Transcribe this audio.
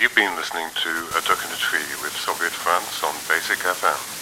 You've been listening to A Duck in a Tree with Soviet France on Basic FM.